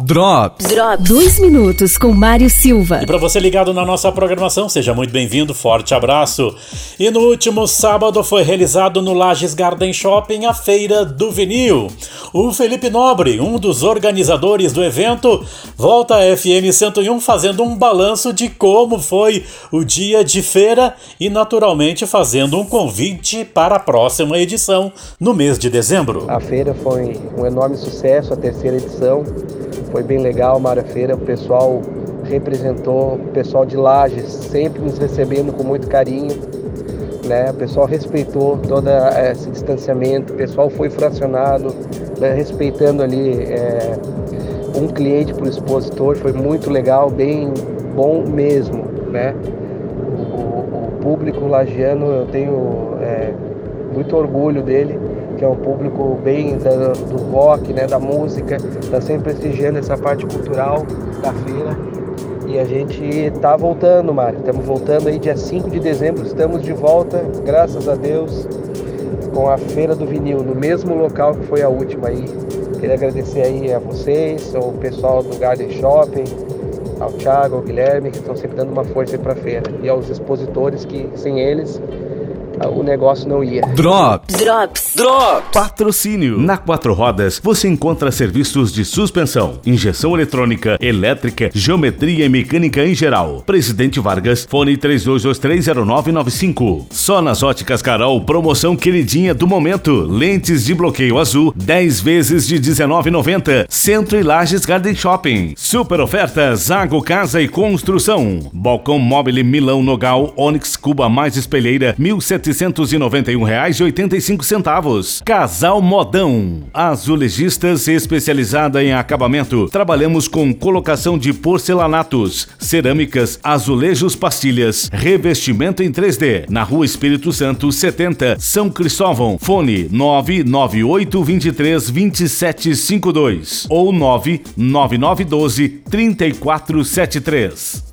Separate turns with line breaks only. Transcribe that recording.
Drops. Drops. Dois minutos com Mário Silva.
E para você ligado na nossa programação, seja muito bem-vindo, forte abraço. E no último sábado foi realizado no Lages Garden Shopping a Feira do Vinil. O Felipe Nobre, um dos organizadores do evento, volta à FM 101 fazendo um balanço de como foi o dia de feira e, naturalmente, fazendo um convite para a próxima edição no mês de dezembro.
A feira foi um enorme sucesso, a terceira edição foi bem legal, Mara Feira, o pessoal representou, o pessoal de Lages sempre nos recebendo com muito carinho, né? O pessoal respeitou todo esse distanciamento, o pessoal foi fracionado, né? respeitando ali é, um cliente por expositor, foi muito legal, bem bom mesmo, né? O, o, o público lagiano, eu tenho é, muito orgulho dele, que é um público bem da, do rock, né, da música, está sempre prestigiando essa parte cultural da feira. E a gente está voltando, Mário. Estamos voltando aí dia 5 de dezembro, estamos de volta, graças a Deus, com a Feira do Vinil, no mesmo local que foi a última aí. Queria agradecer aí a vocês, ao pessoal do Garden Shopping, ao Thiago, ao Guilherme, que estão sempre dando uma força para a feira. E aos expositores que, sem eles, o negócio não ia.
Drops. Drops.
Drops. Patrocínio. Na Quatro Rodas você encontra serviços de suspensão, injeção eletrônica, elétrica, geometria e mecânica em geral. Presidente Vargas, fone 32230995. Só nas óticas Carol, promoção queridinha do momento. Lentes de bloqueio azul, 10 vezes de 19,90. Centro e Lages Garden Shopping. Super ofertas, Zago Casa e Construção. Balcão Mobile Milão Nogal, Onix Cuba mais espelheira, 1700 791,85. Casal Modão. Azulejistas especializada em acabamento. Trabalhamos com colocação de porcelanatos, cerâmicas, azulejos pastilhas, revestimento em 3D. Na Rua Espírito Santo, 70, São Cristóvão. Fone 998 23 2752 ou 99912 3473.